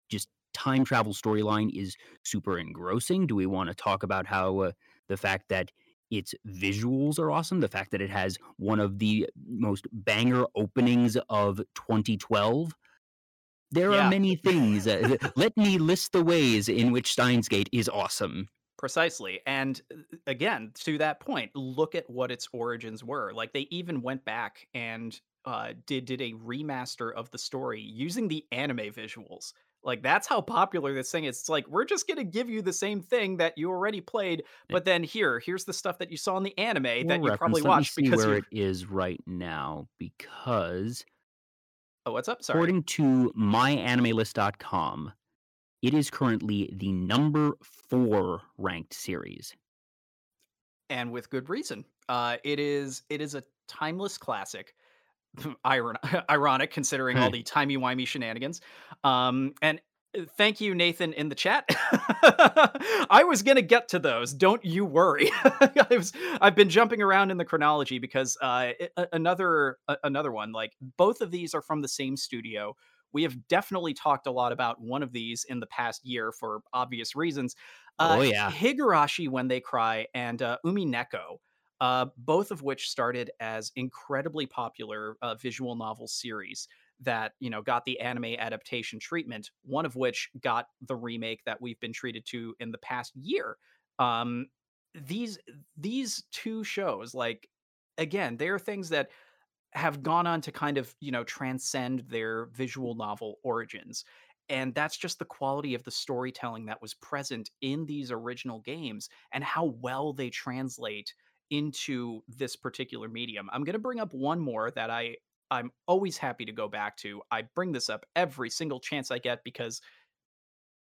just time travel storyline is super engrossing? Do we want to talk about how uh, the fact that its visuals are awesome, the fact that it has one of the most banger openings of 2012? There yeah. are many things. Uh, let me list the ways in which Steins Gate is awesome. Precisely. And uh, again, to that point, look at what its origins were. Like they even went back and uh, did did a remaster of the story using the anime visuals. Like that's how popular this thing is. It's like we're just gonna give you the same thing that you already played, but then here, here's the stuff that you saw in the anime that you probably watched because where you're... it is right now. Because oh, what's up? Sorry. According to myanimelist.com, it is currently the number four ranked series, and with good reason. Uh, it is it is a timeless classic. Iron- ironic considering all the timey wimey shenanigans. Um, and uh, thank you, Nathan, in the chat. I was gonna get to those. Don't you worry. I was, I've been jumping around in the chronology because uh, another another one. Like both of these are from the same studio, we have definitely talked a lot about one of these in the past year for obvious reasons. Uh, oh yeah, Higurashi when they cry and uh, Umineko. Uh, both of which started as incredibly popular uh, visual novel series that you know got the anime adaptation treatment. One of which got the remake that we've been treated to in the past year. Um, these these two shows, like again, they are things that have gone on to kind of, you know, transcend their visual novel origins. And that's just the quality of the storytelling that was present in these original games and how well they translate into this particular medium. I'm going to bring up one more that I I'm always happy to go back to. I bring this up every single chance I get because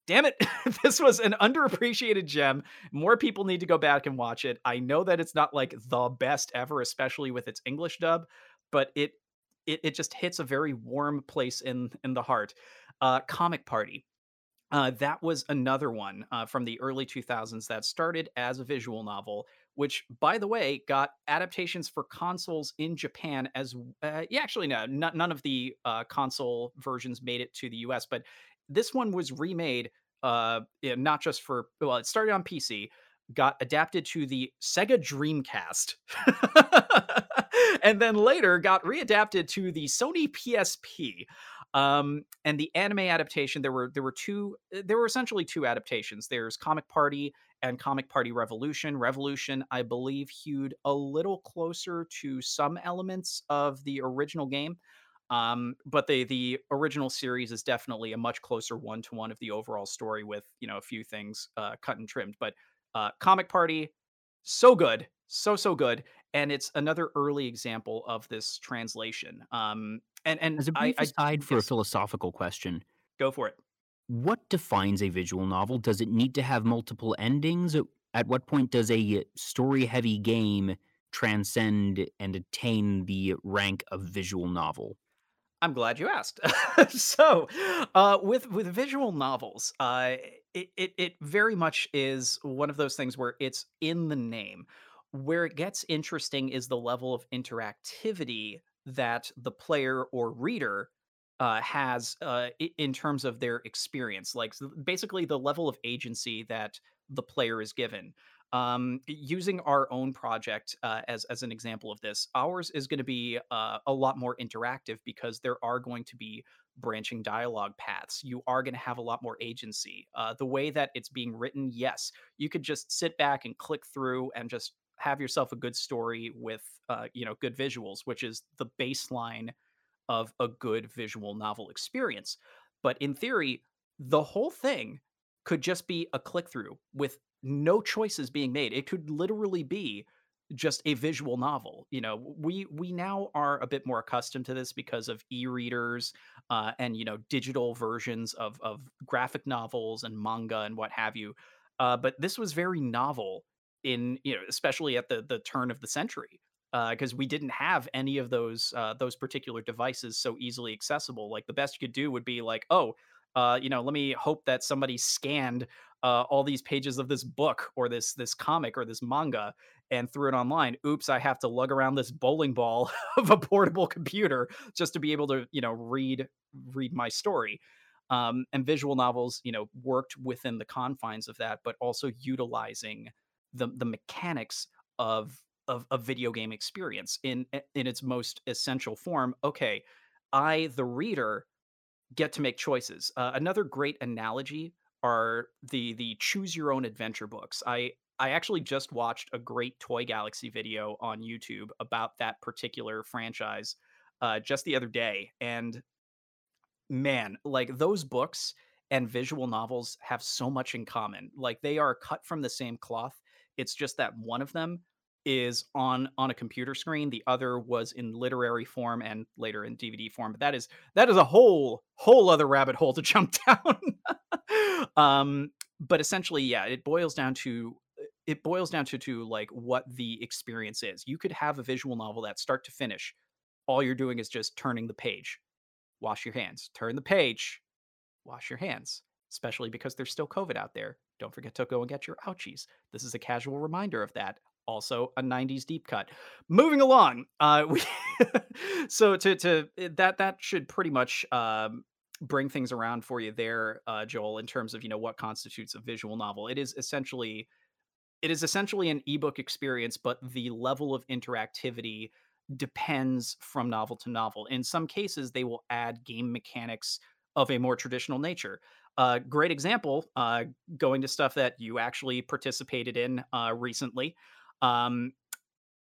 damn it, this was an underappreciated gem. More people need to go back and watch it. I know that it's not like the best ever, especially with its English dub, but it it, it just hits a very warm place in in the heart. Uh, Comic Party. Uh, that was another one uh, from the early 2000s that started as a visual novel, which, by the way, got adaptations for consoles in Japan as uh, yeah, actually no, none of the uh, console versions made it to the US, but this one was remade uh, not just for well, it started on PC, got adapted to the Sega Dreamcast. and then later got readapted to the Sony PSP. Um, and the anime adaptation, there were there were two uh, there were essentially two adaptations. There's Comic Party and Comic Party Revolution. Revolution, I believe, hewed a little closer to some elements of the original game. Um, but the the original series is definitely a much closer one to one of the overall story with you know a few things uh, cut and trimmed. But uh, Comic Party, so good, so so good, and it's another early example of this translation. Um, and and as a brief I, aside I, for yes. a philosophical question, go for it. What defines a visual novel? Does it need to have multiple endings? At what point does a story-heavy game transcend and attain the rank of visual novel? I'm glad you asked. so, uh, with with visual novels, uh, it, it it very much is one of those things where it's in the name. Where it gets interesting is the level of interactivity that the player or reader uh, has uh, in terms of their experience, like basically the level of agency that the player is given. Um, using our own project uh, as as an example of this, ours is going to be uh, a lot more interactive because there are going to be branching dialogue paths. You are going to have a lot more agency. Uh, the way that it's being written, yes, you could just sit back and click through and just have yourself a good story with uh, you know good visuals, which is the baseline of a good visual novel experience. But in theory, the whole thing could just be a click through with no choices being made. It could literally be just a visual novel. You know, we we now are a bit more accustomed to this because of e-readers uh, and you know digital versions of of graphic novels and manga and what have you. Uh, but this was very novel in you know especially at the the turn of the century because uh, we didn't have any of those uh, those particular devices so easily accessible. Like the best you could do would be like, oh, uh, you know, let me hope that somebody scanned uh, all these pages of this book or this this comic or this manga and threw it online. Oops, I have to lug around this bowling ball of a portable computer just to be able to, you know, read read my story. Um, and visual novels, you know, worked within the confines of that, but also utilizing the the mechanics of of a video game experience in in its most essential form. Okay, I the reader get to make choices. Uh, another great analogy are the the choose your own adventure books. I I actually just watched a great Toy Galaxy video on YouTube about that particular franchise uh, just the other day, and man, like those books and visual novels have so much in common. Like they are cut from the same cloth. It's just that one of them is on on a computer screen the other was in literary form and later in dvd form but that is that is a whole whole other rabbit hole to jump down. Um but essentially yeah it boils down to it boils down to to like what the experience is. You could have a visual novel that start to finish all you're doing is just turning the page. Wash your hands turn the page wash your hands especially because there's still covid out there don't forget to go and get your ouchies. This is a casual reminder of that also a 90s deep cut. Moving along uh we so to to eh, that that should pretty much um bring things around for you there uh joel in terms of you know what constitutes a visual novel. It is essentially it is essentially an ebook experience but the level of interactivity depends from novel to novel. In some cases they will add game mechanics of a more traditional nature a uh, great example uh, going to stuff that you actually participated in uh, recently um,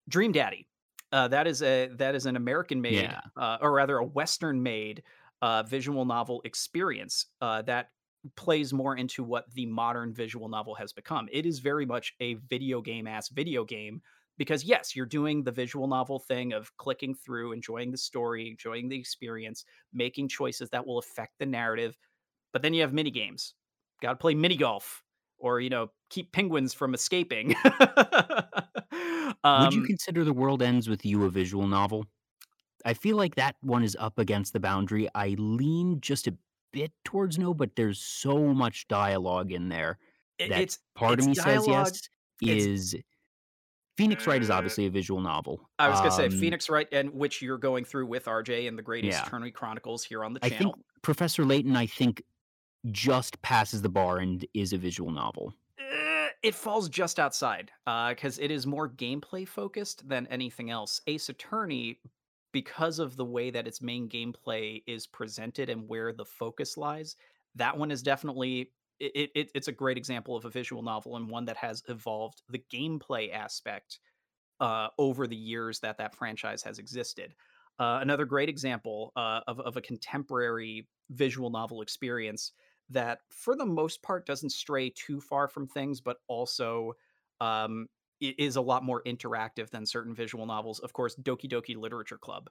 Dream Daddy. Uh, that is a that is an American made, Yeah. uh, or rather a Western made uh, visual novel experience uh, that plays more into what the modern visual novel has become. It is very much a video game ass video game because yes, you're doing the visual novel thing of clicking through, enjoying the story, enjoying the experience, making choices that will affect the narrative. But then you have mini games. Got to play mini golf or you know keep penguins from escaping. Would you um, consider The World Ends with You a visual novel? I feel like that one is up against the boundary. I lean just a bit towards no, but there's so much dialogue in there that it's part of it's me says yes. Is Phoenix Wright is uh, obviously a visual novel. I was gonna say Um, Phoenix Wright, and which you're going through with RJ in the Great Ace yeah. Attorney Chronicles here on the channel. I think. Professor Layton, I think, just passes the bar and is a visual novel. Eh, it falls just outside because it is more gameplay focused than anything else. Ace Attorney, because of the way that its main gameplay is presented and where the focus lies, that one is definitely it, it, it's a great example of a visual novel and one that has evolved the gameplay aspect uh, over the years that that franchise has existed. Uh, another great example uh, of, of a contemporary visual novel experience that, for the most part, doesn't stray too far from things, but also um, is a lot more interactive than certain visual novels. Of course, Doki Doki Literature Club.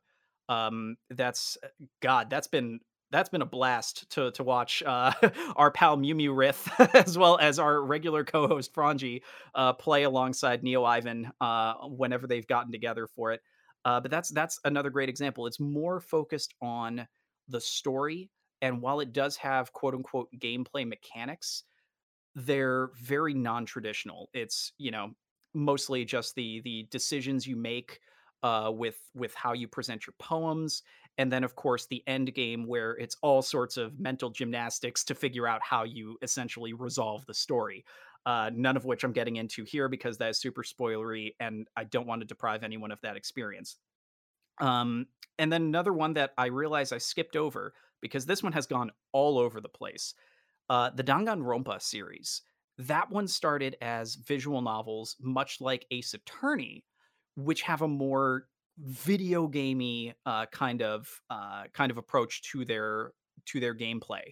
Um, that's God. That's been that's been a blast to to watch uh, our pal Mew Mew Rith as well as our regular co-host Franji uh, play alongside Neo Ivan uh, whenever they've gotten together for it. Uh, but that's that's another great example. It's more focused on the story, and while it does have quote unquote gameplay mechanics, they're very non-traditional. It's you know mostly just the the decisions you make uh, with with how you present your poems, and then of course the end game where it's all sorts of mental gymnastics to figure out how you essentially resolve the story. Uh, none of which I'm getting into here because that is super spoilery, and I don't want to deprive anyone of that experience. Um, and then another one that I realize I skipped over because this one has gone all over the place. Uh, the Danganronpa series. That one started as visual novels, much like Ace Attorney, which have a more video gamey uh, kind of uh, kind of approach to their to their gameplay.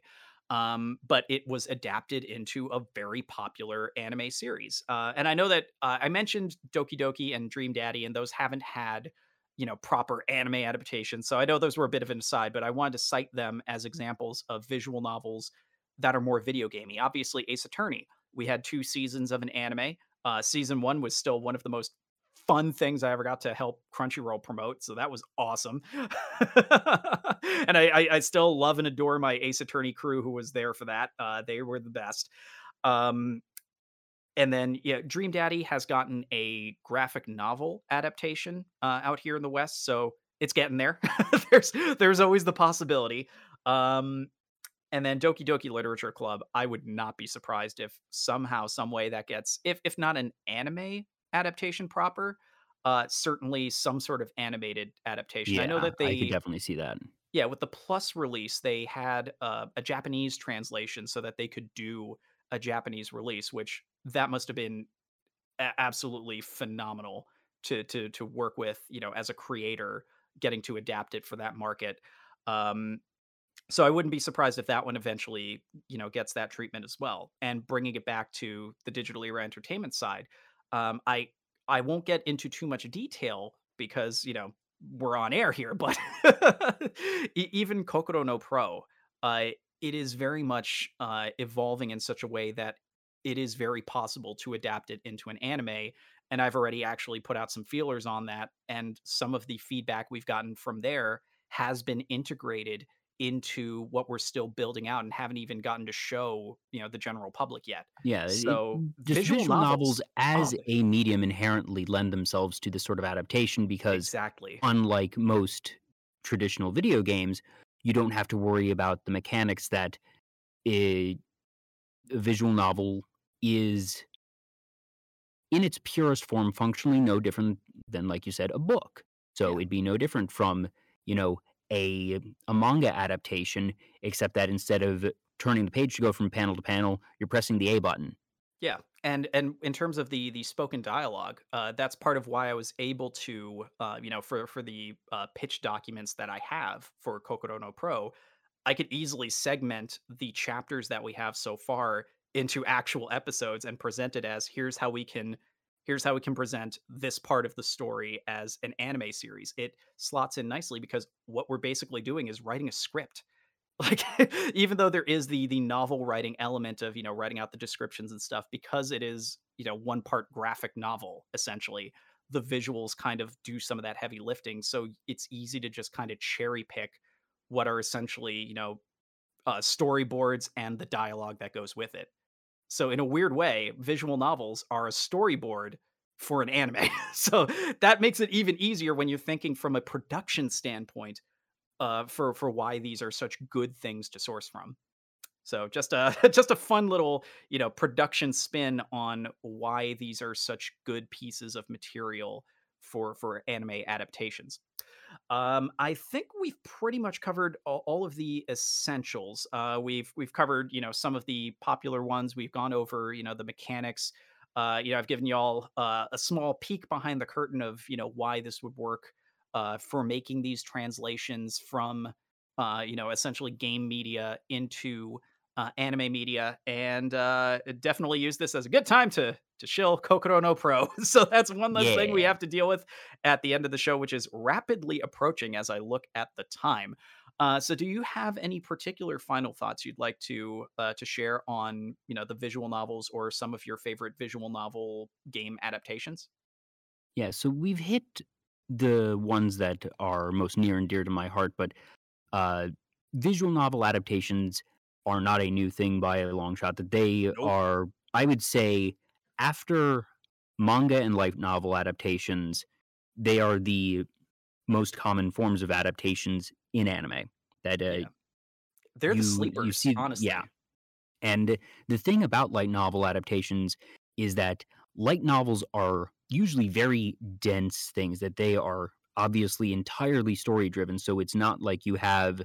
Um, but it was adapted into a very popular anime series. Uh, and I know that uh, I mentioned Doki Doki and Dream Daddy, and those haven't had you know proper anime adaptations. So I know those were a bit of an aside, but I wanted to cite them as examples of visual novels that are more video gamey. Obviously, Ace Attorney. We had two seasons of an anime. Uh, season one was still one of the most fun things I ever got to help Crunchyroll promote. So that was awesome. and I, I, I, still love and adore my Ace Attorney crew who was there for that. Uh, they were the best. Um, and then yeah, Dream Daddy has gotten a graphic novel adaptation uh, out here in the West, so it's getting there. there's there's always the possibility. Um, and then Doki Doki Literature Club, I would not be surprised if somehow, some way that gets, if if not an anime adaptation proper, uh, certainly some sort of animated adaptation. Yeah, I know that they I could definitely see that. Yeah, with the Plus release, they had uh, a Japanese translation so that they could do a Japanese release, which that must have been a- absolutely phenomenal to to to work with. You know, as a creator, getting to adapt it for that market. Um, so I wouldn't be surprised if that one eventually, you know, gets that treatment as well. And bringing it back to the digital era entertainment side, um, I I won't get into too much detail because you know we're on air here, but even Kokoro no Pro, uh, it is very much uh, evolving in such a way that it is very possible to adapt it into an anime. And I've already actually put out some feelers on that, and some of the feedback we've gotten from there has been integrated into what we're still building out and haven't even gotten to show you know the general public yet yeah so it, visual, visual, novels, novels as oh, a medium inherently lend themselves to this sort of adaptation because exactly unlike most traditional video games you don't have to worry about the mechanics that a visual novel is in its purest form functionally no different than like you said a book so yeah. it'd be no different from you know a a manga adaptation, except that instead of turning the page to go from panel to panel, you're pressing the A button. Yeah, and and in terms of the the spoken dialogue, uh, that's part of why I was able to, uh, you know, for for the uh, pitch documents that I have for Kokoro no Pro, I could easily segment the chapters that we have so far into actual episodes and present it as here's how we can here's how we can present this part of the story as an anime series. It slots in nicely because what we're basically doing is writing a script. Like even though there is the the novel writing element of, you know, writing out the descriptions and stuff because it is, you know, one part graphic novel essentially, the visuals kind of do some of that heavy lifting, so it's easy to just kind of cherry pick what are essentially, you know, uh, storyboards and the dialogue that goes with it. So in a weird way, visual novels are a storyboard for an anime. so that makes it even easier when you're thinking from a production standpoint uh, for for why these are such good things to source from. So just a just a fun little you know production spin on why these are such good pieces of material for for anime adaptations. Um, I think we've pretty much covered all, all of the essentials. Uh, we've we've covered you know some of the popular ones. We've gone over you know the mechanics. Uh, you know, I've given y'all uh, a small peek behind the curtain of you know why this would work uh, for making these translations from uh, you know essentially game media into uh, anime media, and uh, definitely use this as a good time to to shill Kokoro no Pro. so that's one less yeah. thing we have to deal with at the end of the show, which is rapidly approaching as I look at the time. Uh, so, do you have any particular final thoughts you'd like to uh, to share on you know the visual novels or some of your favorite visual novel game adaptations? Yeah, so we've hit the ones that are most near and dear to my heart, but uh, visual novel adaptations are not a new thing by a long shot. That they nope. are, I would say, after manga and light novel adaptations, they are the most common forms of adaptations in anime. That uh, Yeah. They're you- the you sleepers, see- honestly. yeah. And the thing about light novel adaptations is that light novels are usually very dense things, that they are obviously entirely story driven. So it's not like you have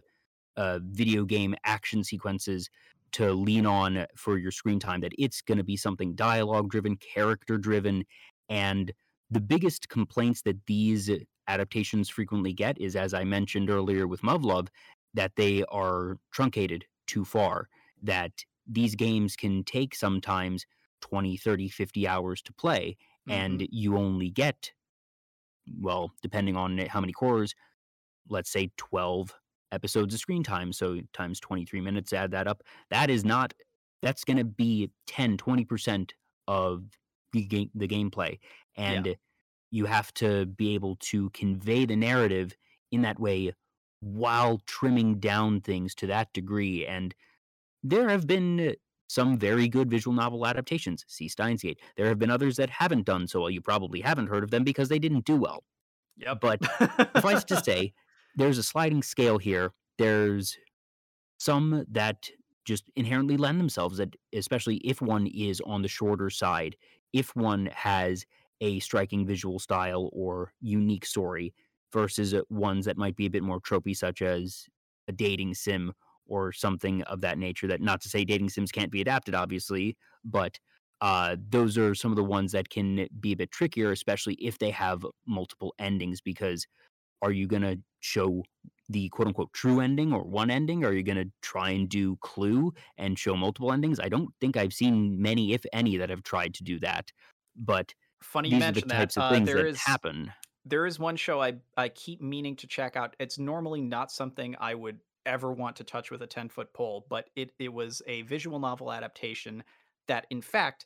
uh, video game action sequences to lean on for your screen time, that it's going to be something dialogue driven, character driven. And the biggest complaints that these adaptations frequently get is, as I mentioned earlier with Muv-Luv, that they are truncated too far, that these games can take sometimes 20, 30, 50 hours to play, Mhm. and you only get, well, depending on how many cours, let's say 12 episodes of screen time. So times 23 minutes, add that up. That is not, that's going to be 10, 20% of the game, the gameplay. And you have to be able to convey the narrative in that way while trimming down things to that degree. And there have been some very good visual novel adaptations. See Steins Gate. There have been others that haven't done so well. You probably haven't heard of them because they didn't do well. Yeah, But Suffice to say, there's a sliding scale here. There's some that just inherently lend themselves that especially if one is on the shorter side, if one has a striking visual style or unique story versus uh, ones that might be a bit more tropey such as a dating sim or something of that nature that not to say dating sims can't be adapted obviously but uh, those are some of the ones that can be a bit trickier especially if they have multiple endings because are you going to show the quote unquote true ending or one ending? Are you going to try and do Clue and show multiple endings? I don't think I've seen many, if any, that have tried to do that. But Funny you are the mentioned that. types of Uh, there that is- happen. there is one show I I keep meaning to check out. It's normally not something I would ever want to touch with a 10 foot pole, but it it was a visual novel adaptation that in fact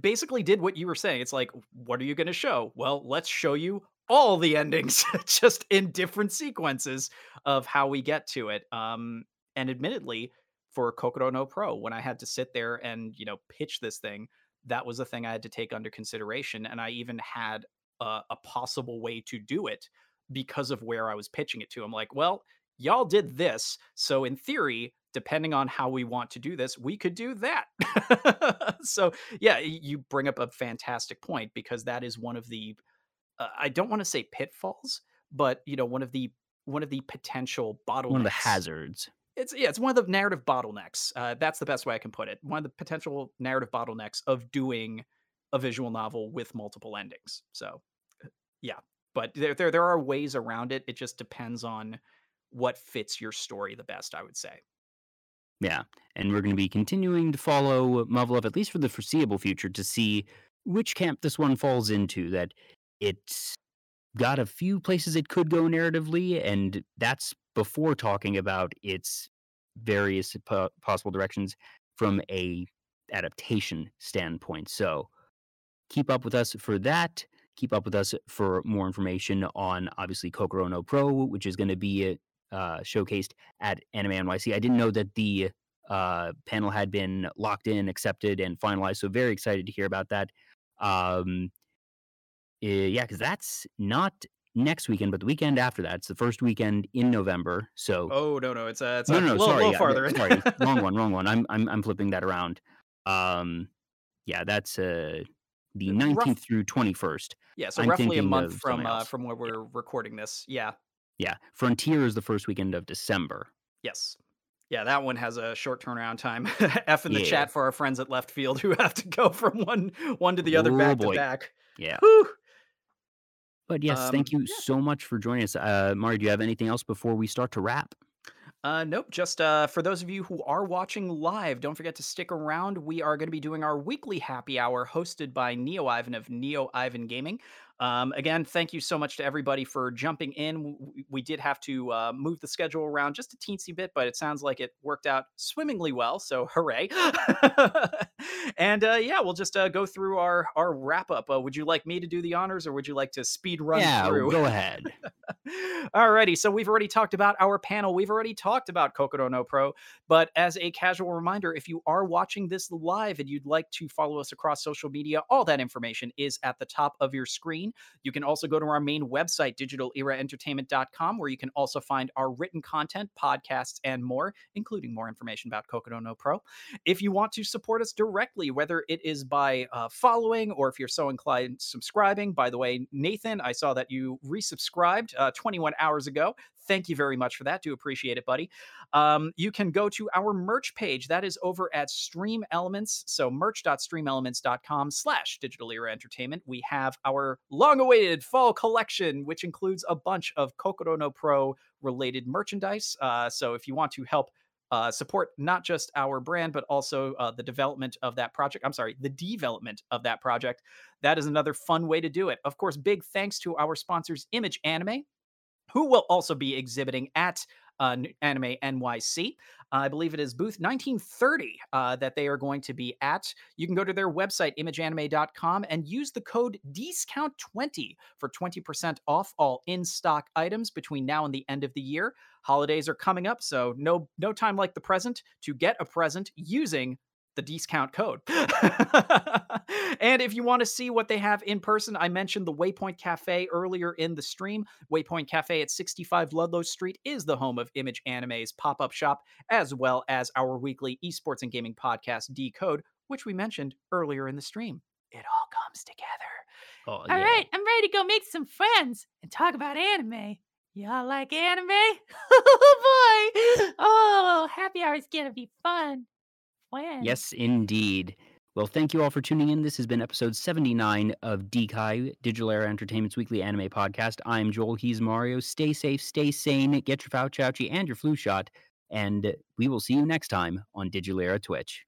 basically did what you were saying. It's like, what are you going to show? Well, let's show you all the endings just in different sequences of how we get to it. Um and admittedly for Kokoro no Pro when I had to sit there and, you know, pitch this thing, that was a thing I had to take under consideration and I even had a, a possible way to do it because of where I was pitching it to. I'm like, well, y'all did this. So, in theory, depending on how we want to do this, we could do that. so, yeah, you bring up a fantastic point because that is one of the, uh, I don't want to say pitfalls, but, you know, one of the, one of the potential bottlenecks. One of the hazards. It's yeah, it's one of the narrative bottlenecks. Uh, that's the best way I can put it. One of the potential narrative bottlenecks of doing a visual novel with multiple endings. So, uh, yeah, but there there there are ways around it. It just depends on what fits your story the best. I would say. Yeah. And we're going to be continuing to follow Muv-Luv at least for the foreseeable future to see which camp this one falls into. That it's got a few places it could go narratively, and that's before talking about its various po- possible directions from a adaptation standpoint. So keep up with us for that. Keep up with us for more information on obviously Kokoro no Pro, which is going to be uh, showcased at Anime NYC. I didn't know that the uh, panel had been locked in, accepted, and finalized. So very excited to hear about that. Um, eh, yeah, because that's not next weekend, but the weekend after that. It's the first weekend in November. So Oh no no, it's uh, it's no, a no, no, little, sorry, little farther. yeah, sorry, wrong one, wrong one. I'm I'm I'm flipping that around. Um, yeah, that's uh the Uh, rough- 19th through 21st. yeah, so I'm roughly a month from uh, from where we're recording this. Yeah. Yeah, Frontier is the first weekend of December. Yes. Yeah, that one has a short turnaround time. F in the Yeah. chat for our friends at left field who have to go from one one to the other Oh, back boy. to back. Yeah, Whew. But yes, thank Um, you yeah. so much for joining us. Uh, Mari, do you have anything else before we start to wrap? Uh, nope. Just uh, for those of you who are watching live, don't forget to stick around. We are going to be doing our weekly happy hour hosted by Neo Ivan of Neo Ivan Gaming. Um, again, thank you so much to everybody for jumping in. W- w- We did have to uh, move the schedule around just a teensy bit, but it sounds like it worked out swimmingly well. So hooray! and uh, yeah, we'll just uh, go through our our wrap up. Uh, would you like me to do the honors, or would you like to speed run yeah, through? go ahead. Alrighty, so we've already talked about our panel. We've already talked about Kokoro no Pro. But as a casual reminder, if you are watching this live and you'd like to follow us across social media, all that information is at the top of your screen. You can also go to our main website, digitaleraentertainment.com, where you can also find our written content, podcasts, and more, including more information about Kokoro no Pro. If you want to support us directly, whether it is by uh, following or if you're so inclined, subscribing. By the way, Nathan, I saw that you resubscribed uh, 21 hours ago. Thank you very much for that. Do appreciate it, buddy. Um, you can go to our merch page. That is over at Stream Elements. So merch.streamelements.com slash digital era entertainment. We have our long-awaited fall collection, which includes a bunch of Kokoro no Pro related merchandise. Uh, so if you want to help uh, support not just our brand, but also uh, the development of that project. I'm sorry, the development of that project. That is another fun way to do it. Of course, big thanks to our sponsors, Image Anime, who will also be exhibiting at uh, Anime NYC. I believe it is booth 1930 uh, that they are going to be at. You can go to their website, imageanime.com, and use the code DISCOUNT20 for 20% off all in stock items between now and the end of the year. Holidays are coming up, so no, no time like the present to get a present using the discount code. and if you want to see what they have in person, I mentioned the Waypoint Cafe earlier in the stream. Waypoint Cafe at 65 Ludlow Street is the home of Image Anime's pop up shop, as well as our weekly esports and gaming podcast, Decode, which we mentioned earlier in the stream. It all comes together. Oh, all yeah. right, I'm ready to go make some friends and talk about anime. Y'all like anime? oh boy! Oh, happy hour is gonna be fun Yes, indeed. Well, thank you all for tuning in. This has been episode 79 of Dekai, Digital Era Entertainment's weekly anime podcast. I'm Joel. He's Mario. Stay safe, stay sane, get your Fauci and your flu shot, and we will see you next time on Digital Era Twitch.